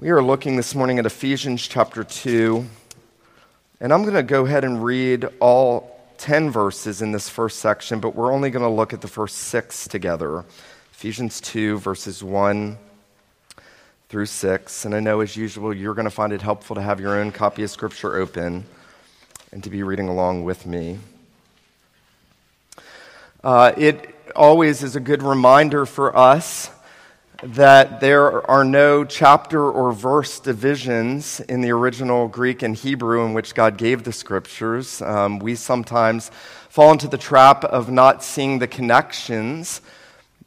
We are looking this morning at Ephesians chapter 2, and I'm going to go ahead and read all 10 verses in this first section, but we're only going to look at the first six together. Ephesians 2, verses 1 through 6. And I know, as usual, you're going to find it helpful to have your own copy of Scripture open and to be reading along with me. Uh, it always is a good reminder for us that there are no chapter or verse divisions in the original Greek and Hebrew in which God gave the scriptures. Um, we sometimes fall into the trap of not seeing the connections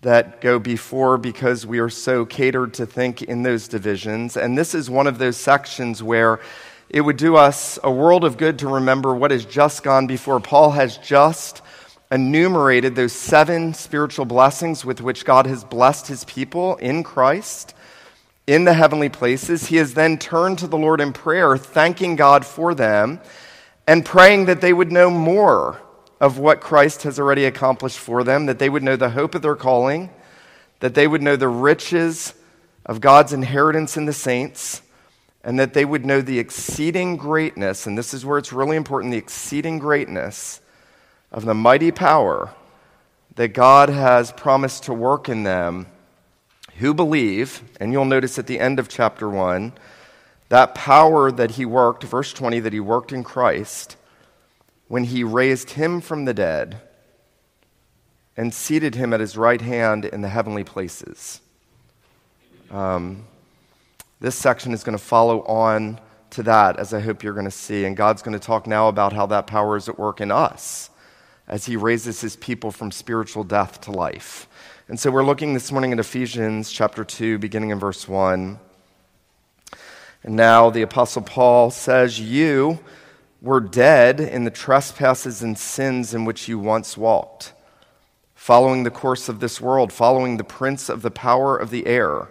that go before because we are so catered to think in those divisions. And this is one of those sections where it would do us a world of good to remember what has just gone before. Paul has just enumerated those seven spiritual blessings with which God has blessed his people in Christ in the heavenly places. He has then turned to the Lord in prayer, thanking God for them and praying that they would know more of what Christ has already accomplished for them, that they would know the hope of their calling, that they would know the riches of God's inheritance in the saints, and that they would know the exceeding greatness, and this is where it's really important the exceeding greatness of the mighty power that God has promised to work in them who believe, and you'll notice at the end of chapter 1, that power that he worked, verse 20, that he worked in Christ when he raised him from the dead and seated him at his right hand in the heavenly places. Um, this section is going to follow on to that, as I hope you're going to see. And God's going to talk now about how that power is at work in us as he raises his people from spiritual death to life. And so we're looking this morning at Ephesians chapter 2, beginning in verse 1. And now the Apostle Paul says, You were dead in the trespasses and sins in which you once walked, following the course of this world, following the prince of the power of the air,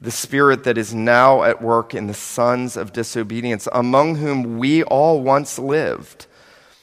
the spirit that is now at work in the sons of disobedience, among whom we all once lived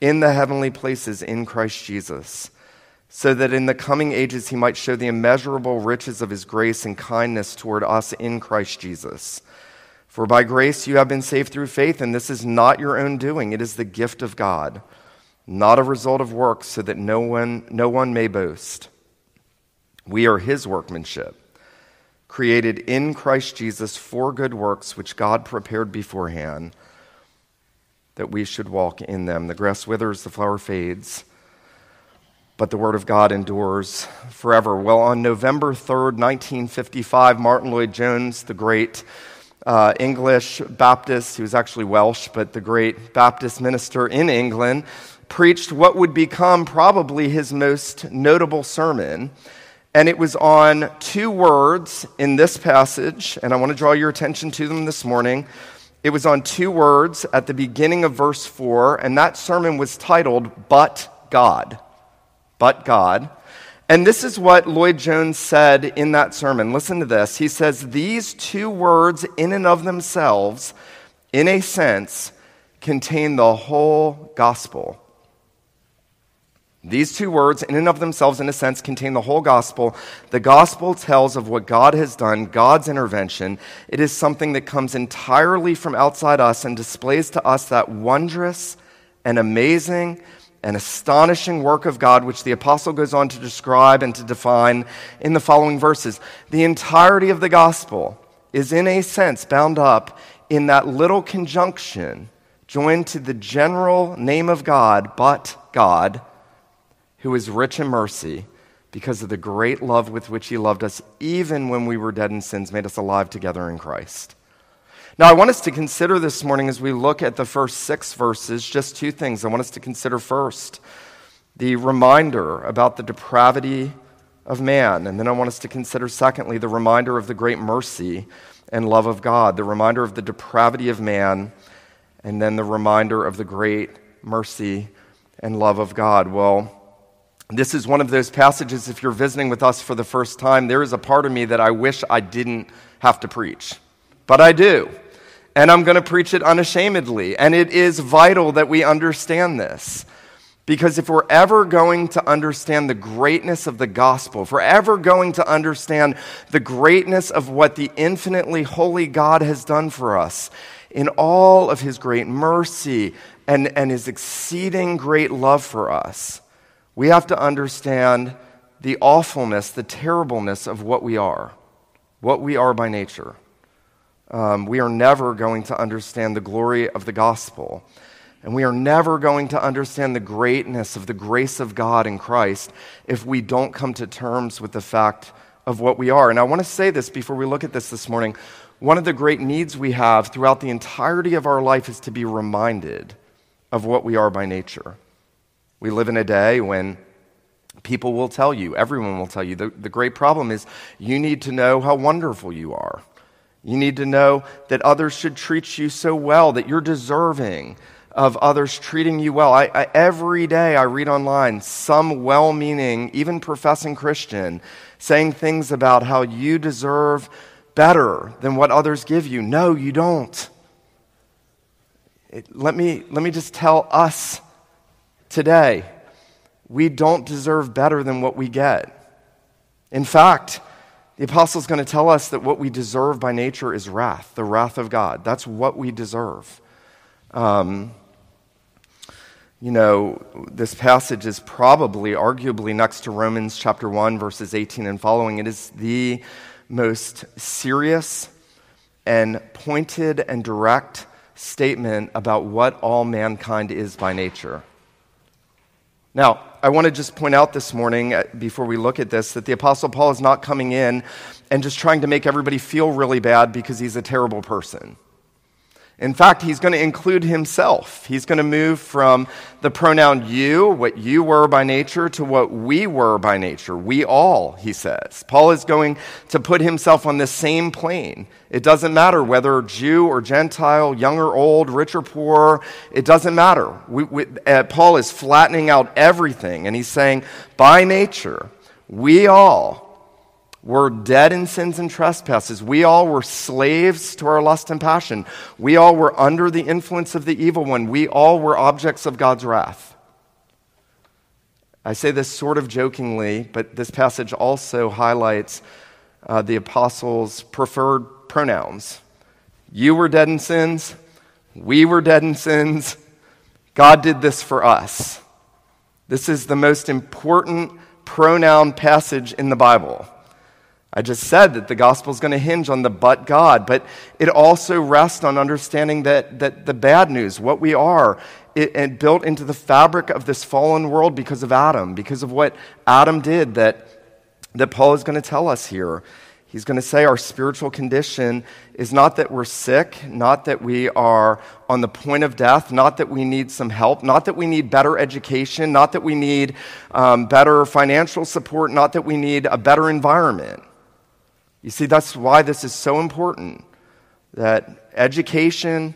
in the heavenly places in Christ Jesus, so that in the coming ages he might show the immeasurable riches of his grace and kindness toward us in Christ Jesus. For by grace you have been saved through faith, and this is not your own doing, it is the gift of God, not a result of works, so that no one, no one may boast. We are his workmanship, created in Christ Jesus for good works, which God prepared beforehand that we should walk in them. The grass withers, the flower fades, but the word of God endures forever. Well, on November 3rd, 1955, Martyn Lloyd-Jones, the great uh, English Baptist, he was actually Welsh, but the great Baptist minister in England, preached what would become probably his most notable sermon. And it was on two words in this passage, and I want to draw your attention to them this morning it was on two words at the beginning of verse 4, and that sermon was titled, But God. But God. And this is what Lloyd-Jones said in that sermon. Listen to this. He says, These two words, in and of themselves, in a sense, contain the whole gospel. These two words, in and of themselves, in a sense, contain the whole gospel. The gospel tells of what God has done, God's intervention. It is something that comes entirely from outside us and displays to us that wondrous and amazing and astonishing work of God, which the apostle goes on to describe and to define in the following verses. The entirety of the gospel is, in a sense, bound up in that little conjunction joined to the general name of God, but God who is rich in mercy because of the great love with which he loved us, even when we were dead in sins, made us alive together in Christ. Now, I want us to consider this morning as we look at the first six verses just two things. I want us to consider first the reminder about the depravity of man, and then I want us to consider, secondly, the reminder of the great mercy and love of God, the reminder of the depravity of man, and then the reminder of the great mercy and love of God. Well, this is one of those passages, if you're visiting with us for the first time, there is a part of me that I wish I didn't have to preach. But I do. And I'm going to preach it unashamedly. And it is vital that we understand this. Because if we're ever going to understand the greatness of the gospel, if we're ever going to understand the greatness of what the infinitely holy God has done for us in all of his great mercy and, and his exceeding great love for us, we have to understand the awfulness, the terribleness of what we are, what we are by nature. Um, we are never going to understand the glory of the gospel. And we are never going to understand the greatness of the grace of God in Christ if we don't come to terms with the fact of what we are. And I want to say this before we look at this this morning. One of the great needs we have throughout the entirety of our life is to be reminded of what we are by nature. We live in a day when people will tell you, everyone will tell you, the, the great problem is you need to know how wonderful you are. You need to know that others should treat you so well, that you're deserving of others treating you well. I, I, every day I read online some well meaning, even professing Christian saying things about how you deserve better than what others give you. No, you don't. It, let, me, let me just tell us today we don't deserve better than what we get. In fact, the apostle is going to tell us that what we deserve by nature is wrath, the wrath of God. That's what we deserve. Um, you know, this passage is probably, arguably, next to Romans chapter 1, verses 18 and following. It is the most serious and pointed and direct statement about what all mankind is by nature. Now, I want to just point out this morning, uh, before we look at this, that the Apostle Paul is not coming in and just trying to make everybody feel really bad because he's a terrible person. In fact, he's going to include himself. He's going to move from the pronoun you, what you were by nature, to what we were by nature. We all, he says. Paul is going to put himself on the same plane. It doesn't matter whether Jew or Gentile, young or old, rich or poor, it doesn't matter. We, we, uh, Paul is flattening out everything, and he's saying, by nature, we all were dead in sins and trespasses. We all were slaves to our lust and passion. We all were under the influence of the evil one. We all were objects of God's wrath. I say this sort of jokingly, but this passage also highlights uh, the apostles' preferred pronouns. You were dead in sins. We were dead in sins. God did this for us. This is the most important pronoun passage in the Bible. I just said that the gospel is going to hinge on the but God, but it also rests on understanding that, that the bad news, what we are, it, it built into the fabric of this fallen world because of Adam, because of what Adam did that, that Paul is going to tell us here. He's going to say our spiritual condition is not that we're sick, not that we are on the point of death, not that we need some help, not that we need better education, not that we need um, better financial support, not that we need a better environment. You see, that's why this is so important that education,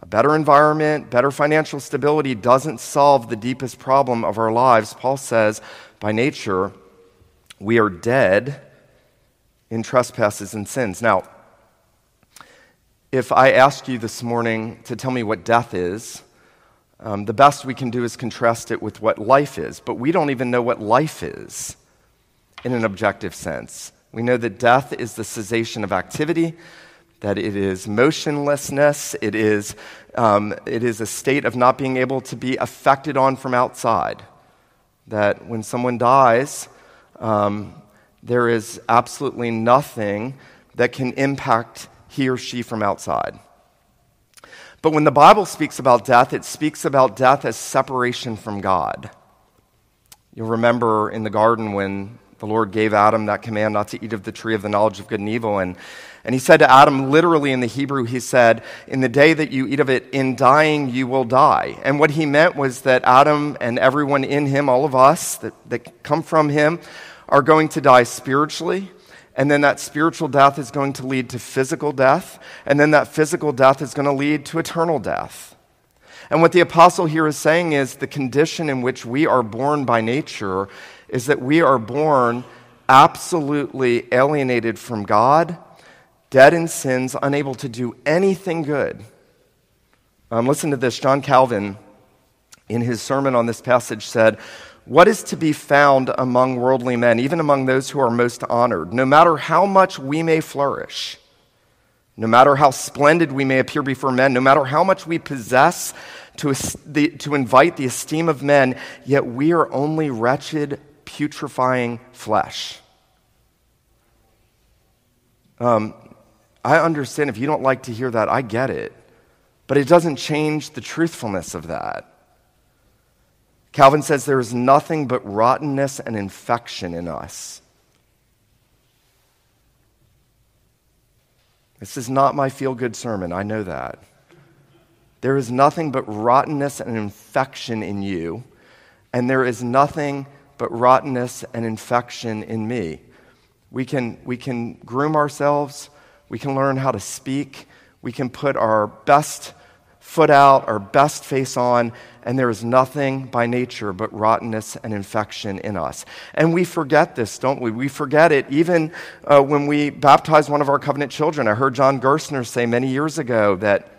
a better environment, better financial stability doesn't solve the deepest problem of our lives. Paul says, by nature, we are dead in trespasses and sins. Now, if I ask you this morning to tell me what death is, um, the best we can do is contrast it with what life is, but we don't even know what life is in an objective sense. We know that death is the cessation of activity, that it is motionlessness, it is, um, it is a state of not being able to be affected on from outside. That when someone dies, um, there is absolutely nothing that can impact he or she from outside. But when the Bible speaks about death, it speaks about death as separation from God. You'll remember in the garden when the Lord gave Adam that command not to eat of the tree of the knowledge of good and evil. And, and he said to Adam, literally in the Hebrew, he said, In the day that you eat of it, in dying you will die. And what he meant was that Adam and everyone in him, all of us that, that come from him, are going to die spiritually And then that spiritual death is going to lead to physical death. And then that physical death is going to lead to eternal death. And what the apostle here is saying is the condition in which we are born by nature is that we are born absolutely alienated from God, dead in sins, unable to do anything good. Um, listen to this. John Calvin, in his sermon on this passage, said, What is to be found among worldly men, even among those who are most honored, no matter how much we may flourish? No matter how splendid we may appear before men, no matter how much we possess to, to invite the esteem of men, yet we are only wretched, putrefying flesh. Um, I understand if you don't like to hear that, I get it. But it doesn't change the truthfulness of that. Calvin says there is nothing but rottenness and infection in us. This is not my feel good sermon, I know that. There is nothing but rottenness and infection in you, and there is nothing but rottenness and infection in me. We can, we can groom ourselves, we can learn how to speak, we can put our best foot out, our best face on, and there is nothing by nature but rottenness and infection in us. And we forget this, don't we? We forget it even uh, when we baptize one of our covenant children. I heard John Gerstner say many years ago that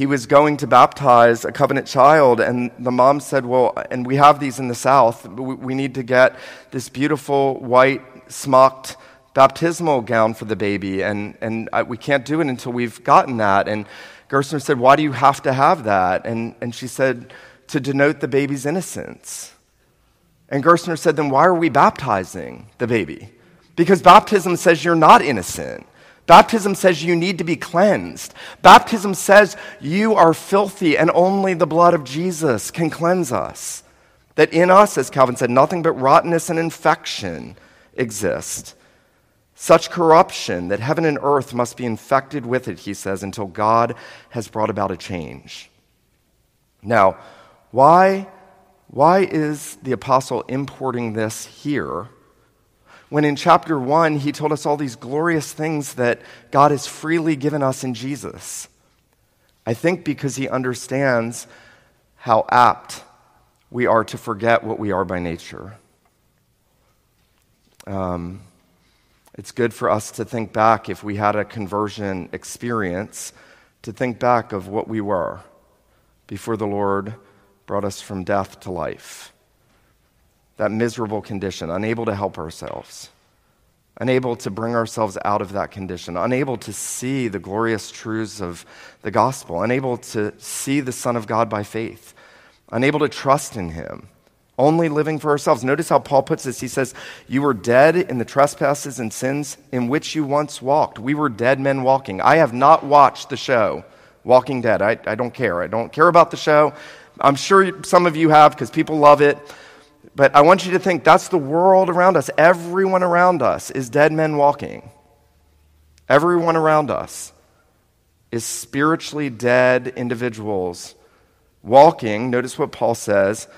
he was going to baptize a covenant child, and the mom said, Well, and we have these in the South, we need to get this beautiful white smocked baptismal gown for the baby, and, and I, we can't do it until we've gotten that. And Gerstner said, Why do you have to have that? And, and she said, To denote the baby's innocence. And Gerstner said, Then why are we baptizing the baby? Because baptism says you're not innocent. Baptism says you need to be cleansed. Baptism says you are filthy and only the blood of Jesus can cleanse us. That in us, as Calvin said, nothing but rottenness and infection exist. Such corruption that heaven and earth must be infected with it, he says, until God has brought about a change. Now, why, why is the apostle importing this here when in chapter 1 he told us all these glorious things that God has freely given us in Jesus? I think because he understands how apt we are to forget what we are by nature. Um, it's good for us to think back if we had a conversion experience, to think back of what we were before the Lord brought us from death to life. That miserable condition, unable to help ourselves, unable to bring ourselves out of that condition, unable to see the glorious truths of the gospel, unable to see the Son of God by faith, unable to trust in Him only living for ourselves. Notice how Paul puts this. He says, You were dead in the trespasses and sins in which you once walked. We were dead men walking. I have not watched the show, Walking Dead. I, I don't care. I don't care about the show. I'm sure some of you have because people love it. But I want you to think that's the world around us. Everyone around us is dead men walking. Everyone around us is spiritually dead individuals walking. Notice what Paul says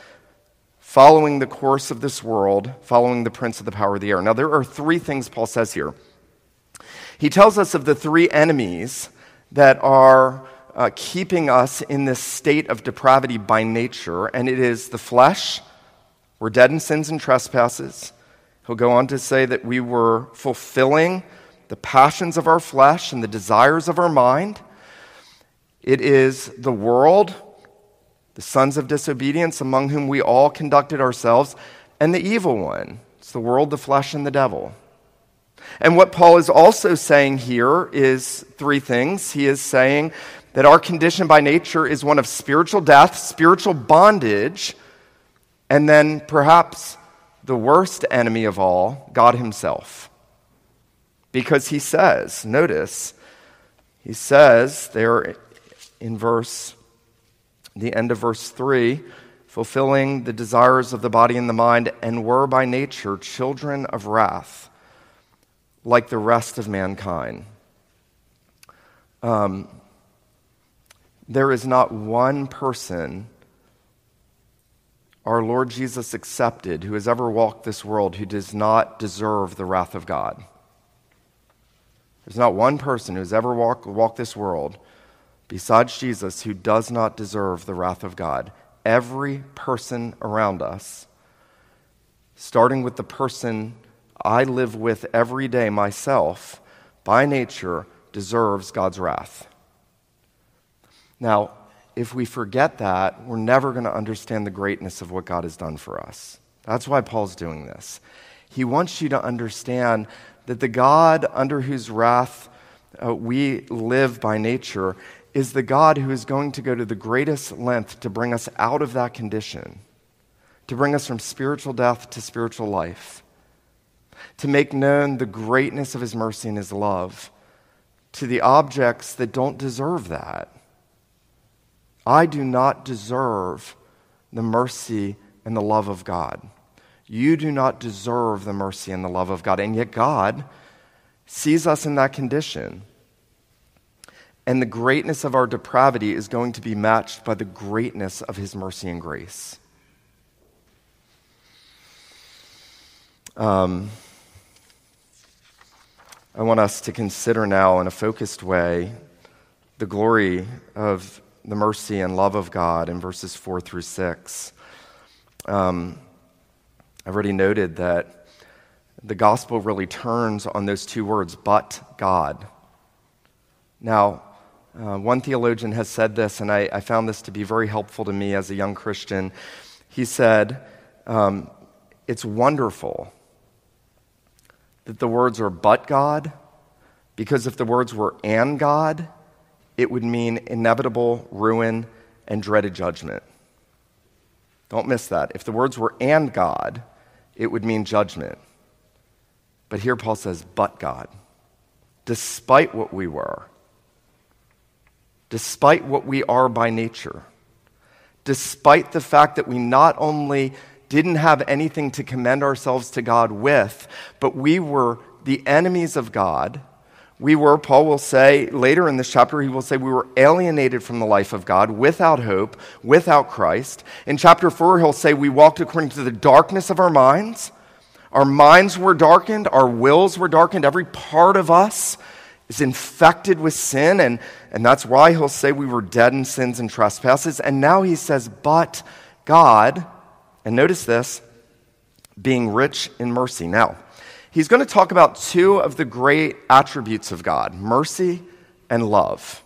following the course of this world, following the prince of the power of the air. Now, there are three things Paul says here. He tells us of the three enemies that are uh, keeping us in this state of depravity by nature, and it is the flesh. We're dead in sins and trespasses. He'll go on to say that we were fulfilling the passions of our flesh and the desires of our mind. It is the world, the sons of disobedience, among whom we all conducted ourselves, and the evil one. It's the world, the flesh, and the devil. And what Paul is also saying here is three things. He is saying that our condition by nature is one of spiritual death, spiritual bondage, and then perhaps the worst enemy of all, God Himself. Because He says, notice, He says there in verse the end of verse 3 fulfilling the desires of the body and the mind, and were by nature children of wrath, like the rest of mankind. Um, there is not one person our Lord Jesus accepted who has ever walked this world who does not deserve the wrath of God. There's not one person who's ever walked, walked this world besides Jesus who does not deserve the wrath of God. Every person around us, starting with the person I live with every day myself, by nature, deserves God's wrath. Now, if we forget that, we're never going to understand the greatness of what God has done for us. That's why Paul's doing this. He wants you to understand that the God under whose wrath uh, we live by nature is the God who is going to go to the greatest length to bring us out of that condition, to bring us from spiritual death to spiritual life, to make known the greatness of his mercy and his love to the objects that don't deserve that. I do not deserve the mercy and the love of God. You do not deserve the mercy and the love of God. And yet, God sees us in that condition. And the greatness of our depravity is going to be matched by the greatness of His mercy and grace. Um, I want us to consider now in a focused way the glory of the mercy and love of God in verses 4 through 6. Um, I've already noted that the gospel really turns on those two words, but God. Now, uh, one theologian has said this, and I, I, found this to be very helpful to me as a young Christian. He said, um, It's wonderful that the words are but God, because if the words were and God, it would mean inevitable ruin and dreaded judgment. Don't miss that. If the words were and God, it would mean judgment. But here Paul says, but God. Despite what we were, despite what we are by nature, despite the fact that we not only didn't have anything to commend ourselves to God with, but we were the enemies of God we were, Paul will say later in this chapter, he will say we were alienated from the life of God, without hope, without Christ. In chapter 4, he'll say we walked according to the darkness of our minds. Our minds were darkened, our wills were darkened, every part of us is infected with sin, and, and that's why he'll say we were dead in sins and trespasses. And now he says, but God, and notice this, being rich in mercy. Now, he's going to talk about two of the great attributes of God mercy and love.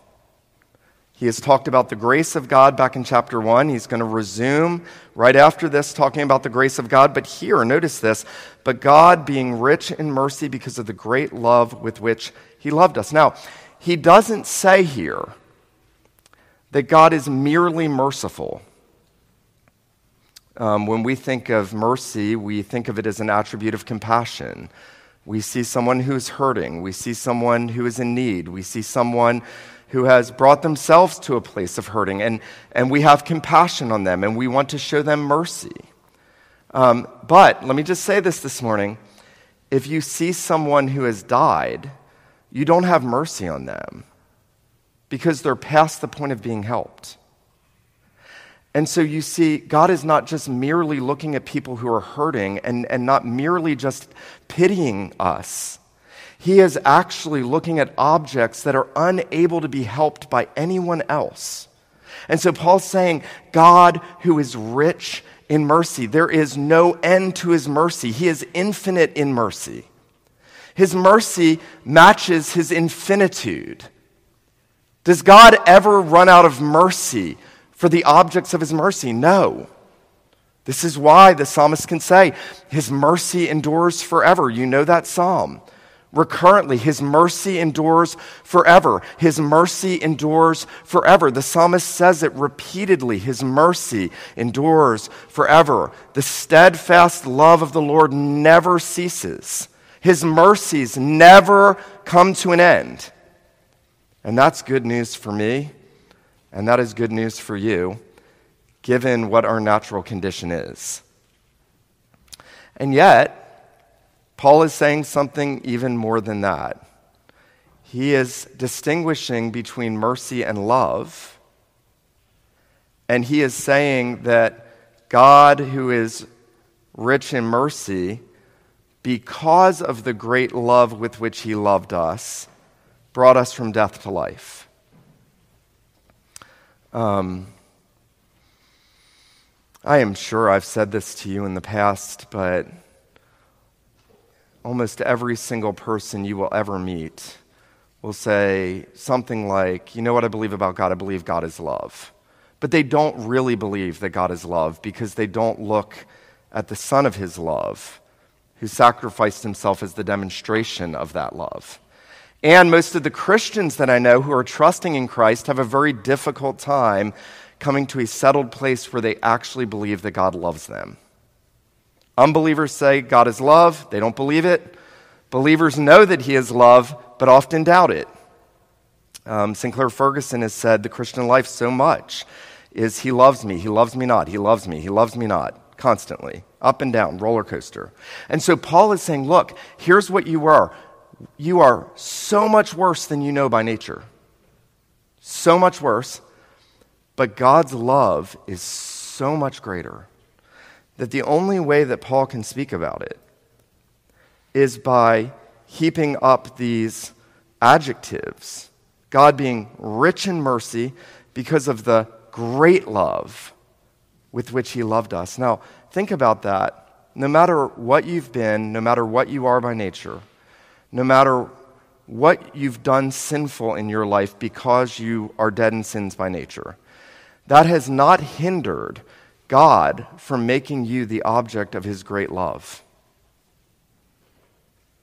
He has talked about the grace of God back in chapter 1. He's going to resume right after this talking about the grace of God. But here, notice this but God being rich in mercy because of the great love with which he loved us. Now, he doesn't say here that God is merely merciful. Um, when we think of mercy, we think of it as an attribute of compassion. We see someone who's hurting. We see someone who is in need. We see someone who has brought themselves to a place of hurting, and, and we have compassion on them, and we want to show them mercy. Um, but let me just say this this morning if you see someone who has died, you don't have mercy on them because they're past the point of being helped. And so you see, God is not just merely looking at people who are hurting and, and not merely just pitying us. He is actually looking at objects that are unable to be helped by anyone else. And so Paul's saying, God who is rich in mercy, there is no end to his mercy. He is infinite in mercy. His mercy matches his infinitude. Does God ever run out of mercy for the objects of his mercy? No. This is why the psalmist can say, His mercy endures forever. You know that psalm. Recurrently, His mercy endures forever. His mercy endures forever. The psalmist says it repeatedly His mercy endures forever. The steadfast love of the Lord never ceases, His mercies never come to an end. And that's good news for me and that is good news for you, given what our natural condition is. And yet, Paul is saying something even more than that. He is distinguishing between mercy and love. And he is saying that God, who is rich in mercy, because of the great love with which he loved us, brought us from death to life. Um, I am sure I've said this to you in the past, but almost every single person you will ever meet will say something like, You know what I believe about God? I believe God is love. But they don't really believe that God is love because they don't look at the Son of His love, who sacrificed Himself as the demonstration of that love. And most of the Christians that I know who are trusting in Christ have a very difficult time coming to a settled place where they actually believe that God loves them. Unbelievers say God is love, they don't believe it. Believers know that He is love, but often doubt it. Um, Sinclair Ferguson has said the Christian life so much is He loves me, He loves me not, He loves me, He loves me not, constantly, up and down, roller coaster. And so Paul is saying, look, here's what you are. You are so much worse than you know by nature. So much worse but God's love is so much greater that the only way that Paul can speak about it is by heaping up these adjectives God being rich in mercy because of the great love with which he loved us. Now, think about that. No matter what you've been, no matter what you are by nature, no matter what you've done sinful in your life because you are dead in sins by nature, that has not hindered God from making you the object of his great love.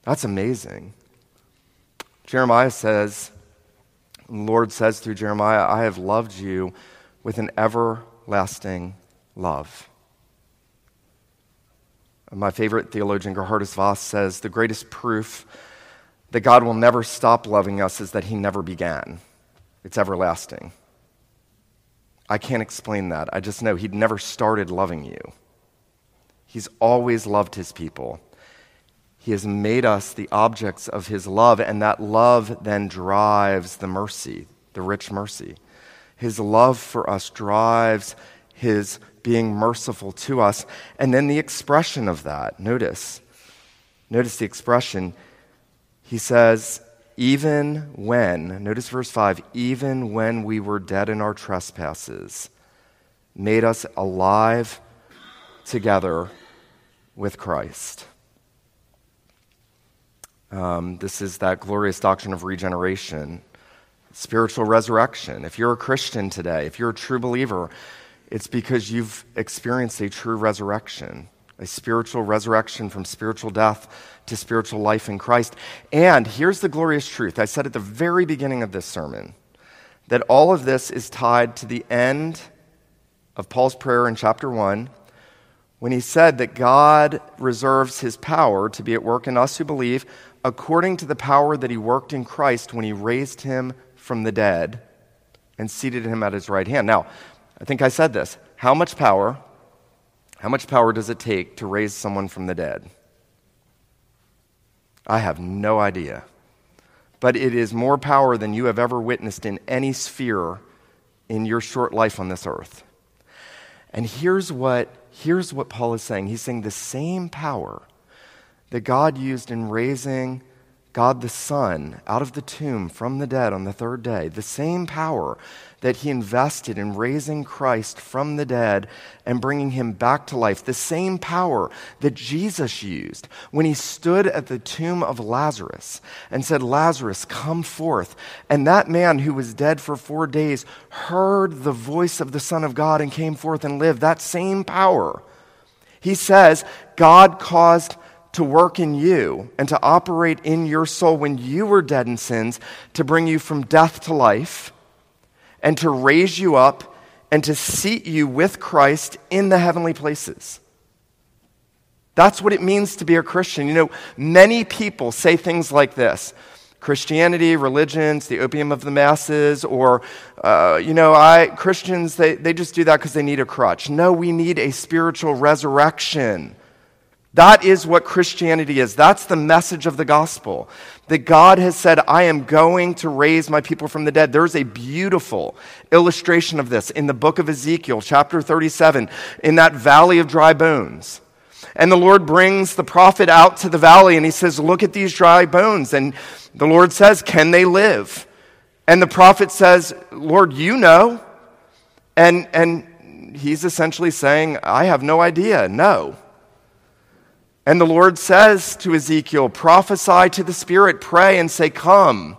That's amazing. Jeremiah says, the Lord says through Jeremiah, I have loved you with an everlasting love. My favorite theologian, Geerhardus Vos, says the greatest proof that God will never stop loving us is that he never began. It's everlasting. I can't explain that. I just know He'd never started loving you. He's always loved His people. He has made us the objects of His love, and that love then drives the mercy, the rich mercy. His love for us drives His being merciful to us. And then the expression of that, notice, notice the expression. He says, even when, notice verse 5, even when we were dead in our trespasses, made us alive together with Christ. Um, this is that glorious doctrine of regeneration, spiritual resurrection. If you're a Christian today, if you're a true believer, it's because you've experienced a true resurrection, a spiritual resurrection from spiritual death to spiritual life in Christ. And here's the glorious truth I said at the very beginning of this sermon that all of this is tied to the end of Paul's prayer in chapter 1 when he said that God reserves his power to be at work in us who believe according to the power that he worked in Christ when he raised him from the dead and seated him at his right hand. Now, I think I said this. How much power? How much power does it take to raise someone from the dead? I have no idea. But it is more power than you have ever witnessed in any sphere in your short life on this earth. And here's what, here's what Paul is saying. He's saying the same power that God used in raising God the Son out of the tomb from the dead on the third day, the same power that he invested in raising Christ from the dead and bringing him back to life, the same power that Jesus used when he stood at the tomb of Lazarus and said, Lazarus, come forth. And that man who was dead for four days heard the voice of the Son of God and came forth and lived. That same power. He says, God caused to work in you and to operate in your soul when you were dead in sins to bring you from death to life and to raise you up and to seat you with Christ in the heavenly places. That's what it means to be a Christian. You know, many people say things like this Christianity, religion's the opium of the masses, or, uh, you know, I, Christians, they, they just do that because they need a crutch. No, we need a spiritual resurrection. That is what Christianity is. That's the message of the gospel. That God has said, I am going to raise my people from the dead. There's a beautiful illustration of this in the book of Ezekiel, chapter 37, in that valley of dry bones. And the Lord brings the prophet out to the valley and he says, Look at these dry bones. And the Lord says, Can they live? And the prophet says, Lord, you know. And, and he's essentially saying, I have no idea. No. And the Lord says to Ezekiel, Prophesy to the Spirit, pray and say, Come,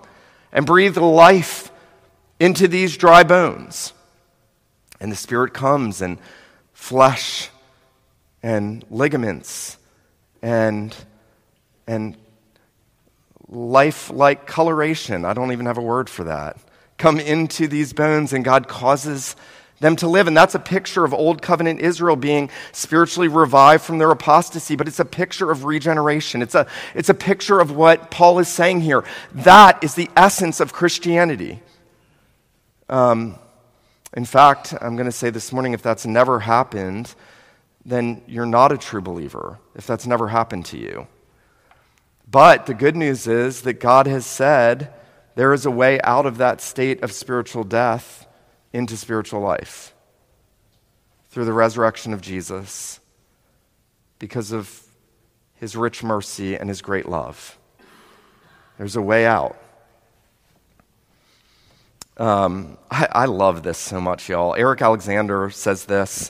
and breathe life into these dry bones. And the Spirit comes, and flesh and ligaments and, and life-like coloration. I don't even have a word for that. Come into these bones, and God causes them to live. And that's a picture of Old Covenant Israel being spiritually revived from their apostasy, but it's a picture of regeneration. It's a, it's a picture of what Paul is saying here. That is the essence of Christianity. Um, in fact, I'm going to say this morning if that's never happened, then you're not a true believer, if that's never happened to you. But the good news is that God has said there is a way out of that state of spiritual death into spiritual life through the resurrection of Jesus because of his rich mercy and his great love. There's a way out. Um, I, I love this so much, y'all. Eric Alexander says this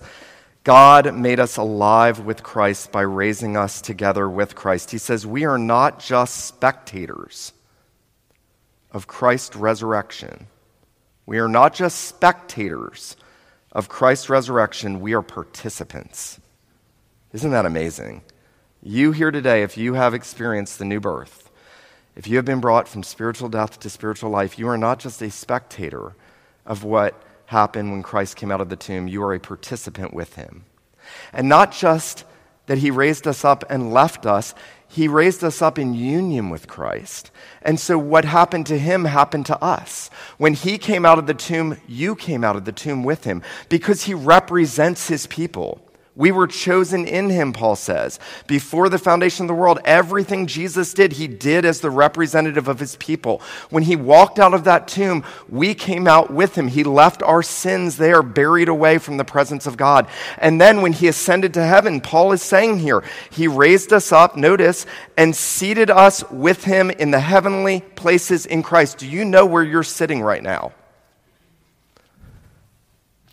God made us alive with Christ by raising us together with Christ. He says, We are not just spectators of Christ's resurrection. We are not just spectators of Christ's resurrection, we are participants. Isn't that amazing? You here today, if you have experienced the new birth, if you have been brought from spiritual death to spiritual life, you are not just a spectator of what happened when Christ came out of the tomb, you are a participant with him. And not just that he raised us up and left us, he raised us up in union with Christ. And so what happened to him happened to us. When he came out of the tomb, you came out of the tomb with him because he represents his people. We were chosen in him, Paul says. Before the foundation of the world, everything Jesus did, he did as the representative of his people. When he walked out of that tomb, we came out with him. He left our sins there, buried away from the presence of God. And then when he ascended to heaven, Paul is saying here, he raised us up, notice, and seated us with him in the heavenly places in Christ. Do you know where you're sitting right now?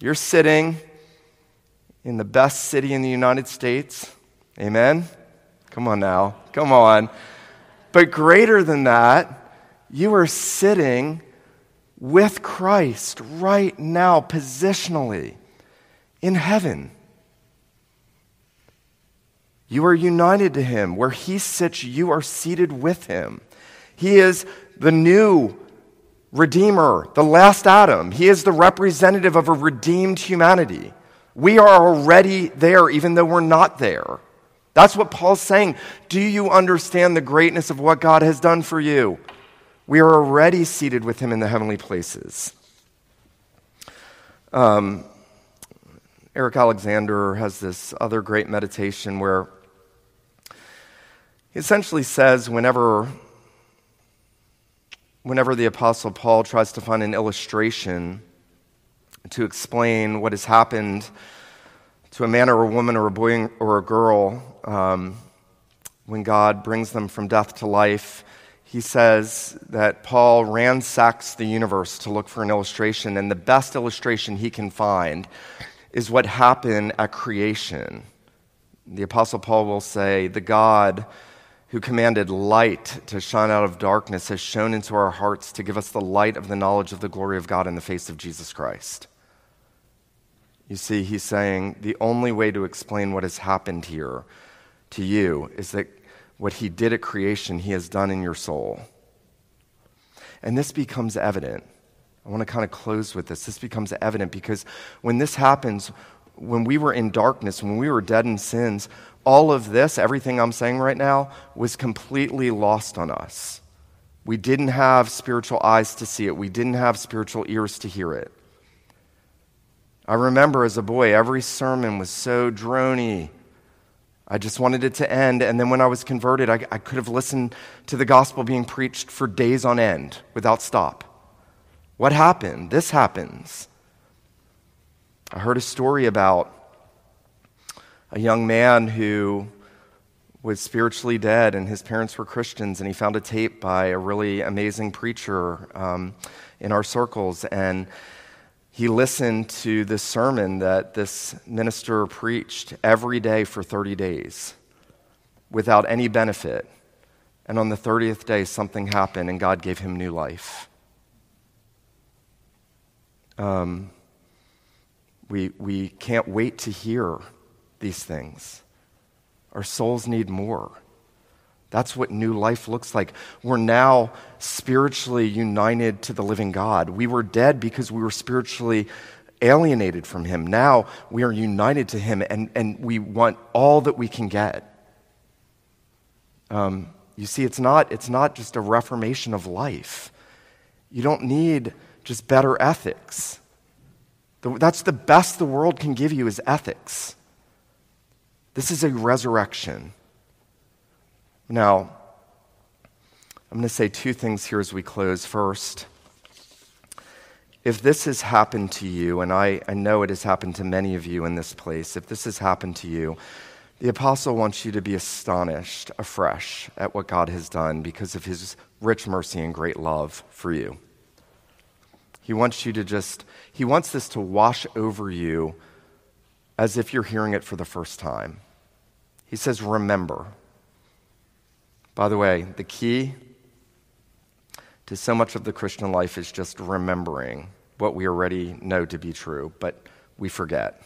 You're sitting in the best city in the United States. Amen? Come on now. Come on. But greater than that, you are sitting with Christ right now, positionally, in heaven. You are united to Him. Where He sits, you are seated with Him. He is the new Redeemer, the last Adam. He is the representative of a redeemed humanity. We are already there, even though we're not there. That's what Paul's saying. Do you understand the greatness of what God has done for you? We are already seated with him in the heavenly places. Um, Eric Alexander has this other great meditation where he essentially says whenever, whenever the Apostle Paul tries to find an illustration to explain what has happened to a man or a woman or a boy or a girl um, when God brings them from death to life. He says that Paul ransacks the universe to look for an illustration, and the best illustration he can find is what happened at creation. The Apostle Paul will say, The God who commanded light to shine out of darkness has shone into our hearts to give us the light of the knowledge of the glory of God in the face of Jesus Christ. You see, he's saying the only way to explain what has happened here to you is that what he did at creation, he has done in your soul. And this becomes evident. I want to kind of close with this. This becomes evident because when this happens, when we were in darkness, when we were dead in sins, all of this, everything I'm saying right now, was completely lost on us. We didn't have spiritual eyes to see it, we didn't have spiritual ears to hear it. I remember as a boy, every sermon was so drony. I just wanted it to end. And then when I was converted, I, I could have listened to the gospel being preached for days on end without stop. What happened? This happens. I heard a story about a young man who was spiritually dead, and his parents were Christians, and he found a tape by a really amazing preacher um, in our circles. And he listened to this sermon that this minister preached every day for 30 days without any benefit. And on the 30th day, something happened, and God gave him new life. Um, we, we can't wait to hear these things. Our souls need more. That's what new life looks like. We're now spiritually united to the living God. We were dead because we were spiritually alienated from Him. Now we are united to Him and, and we want all that we can get. Um, you see, it's not, it's not just a reformation of life. You don't need just better ethics. That's the best the world can give you is ethics. This is a resurrection. Now, I'm going to say two things here as we close. First, if this has happened to you, and I, I know it has happened to many of you in this place, if this has happened to you, the apostle wants you to be astonished afresh at what God has done because of his rich mercy and great love for you. He wants you to just, he wants this to wash over you as if you're hearing it for the first time. He says, Remember. By the way, the key to so much of the Christian life is just remembering what we already know to be true, but we forget.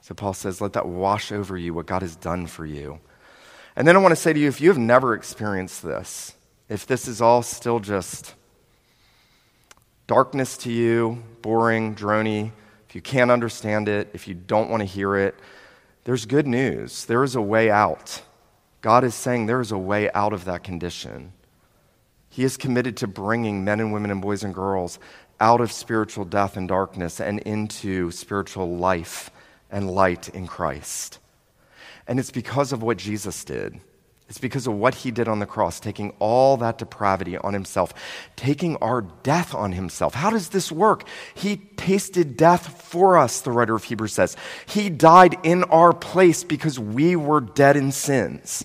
So Paul says, Let that wash over you what God has done for you. And then I want to say to you if you have never experienced this, if this is all still just darkness to you, boring, drony, if you can't understand it, if you don't want to hear it, there's good news. There is a way out. God is saying there is a way out of that condition. He is committed to bringing men and women and boys and girls out of spiritual death and darkness and into spiritual life and light in Christ. And it's because of what Jesus did. It's because of what he did on the cross, taking all that depravity on himself, taking our death on himself. How does this work? He tasted death for us, the writer of Hebrews says. He died in our place because we were dead in sins.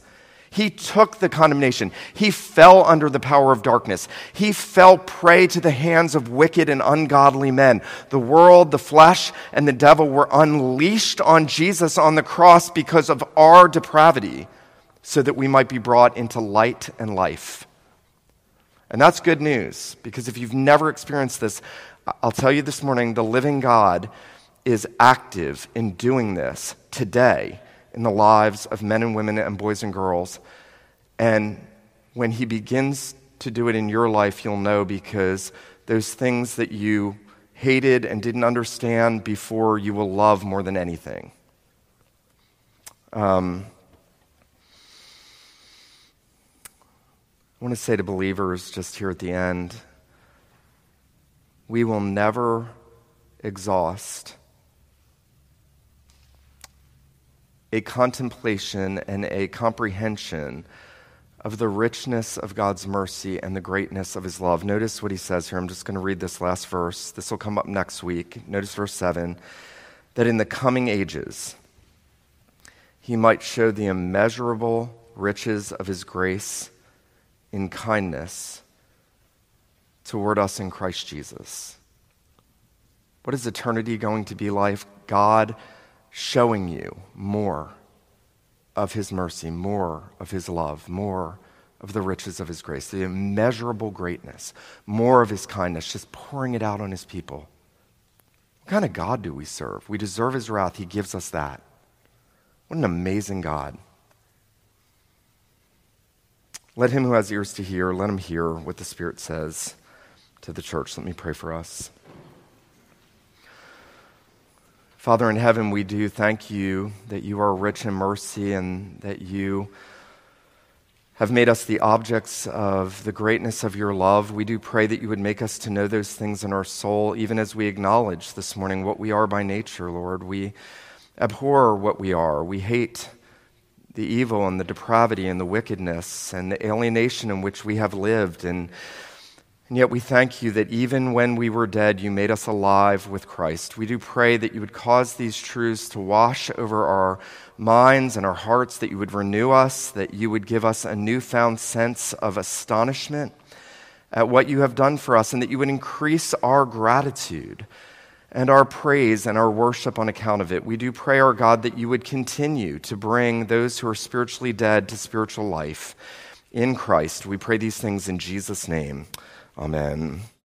He took the condemnation. He fell under the power of darkness. He fell prey to the hands of wicked and ungodly men. The world, the flesh, and the devil were unleashed on Jesus on the cross because of our depravity so that we might be brought into light and life. And that's good news because if you've never experienced this, I'll tell you this morning the living God is active in doing this today in the lives of men and women and boys and girls. And when he begins to do it in your life, you'll know because those things that you hated and didn't understand before, you will love more than anything. Um, I want to say to believers just here at the end we will never exhaust a contemplation and a comprehension of the richness of God's mercy and the greatness of his love. Notice what he says here. I'm just going to read this last verse. This will come up next week. Notice verse 7 that in the coming ages he might show the immeasurable riches of his grace in kindness toward us in Christ Jesus. What is eternity going to be like? God showing you more of his mercy, more of his love, more of the riches of his grace, the immeasurable greatness, more of his kindness, just pouring it out on his people. What kind of God do we serve? We deserve his wrath. He gives us that. What an amazing God. Let him who has ears to hear, let him hear what the Spirit says to the church. Let me pray for us. Father in heaven, we do thank you that you are rich in mercy and that you have made us the objects of the greatness of your love. We do pray that you would make us to know those things in our soul, even as we acknowledge this morning what we are by nature, Lord. We abhor what we are. We hate the evil and the depravity and the wickedness and the alienation in which we have lived. And, And yet we thank you that even when we were dead, you made us alive with Christ. We do pray that you would cause these truths to wash over our minds and our hearts, that you would renew us, that you would give us a newfound sense of astonishment at what you have done for us, and that you would increase our gratitude and our praise and our worship on account of it. We do pray, our God, that you would continue to bring those who are spiritually dead to spiritual life in Christ. We pray these things in Jesus' name. Amen.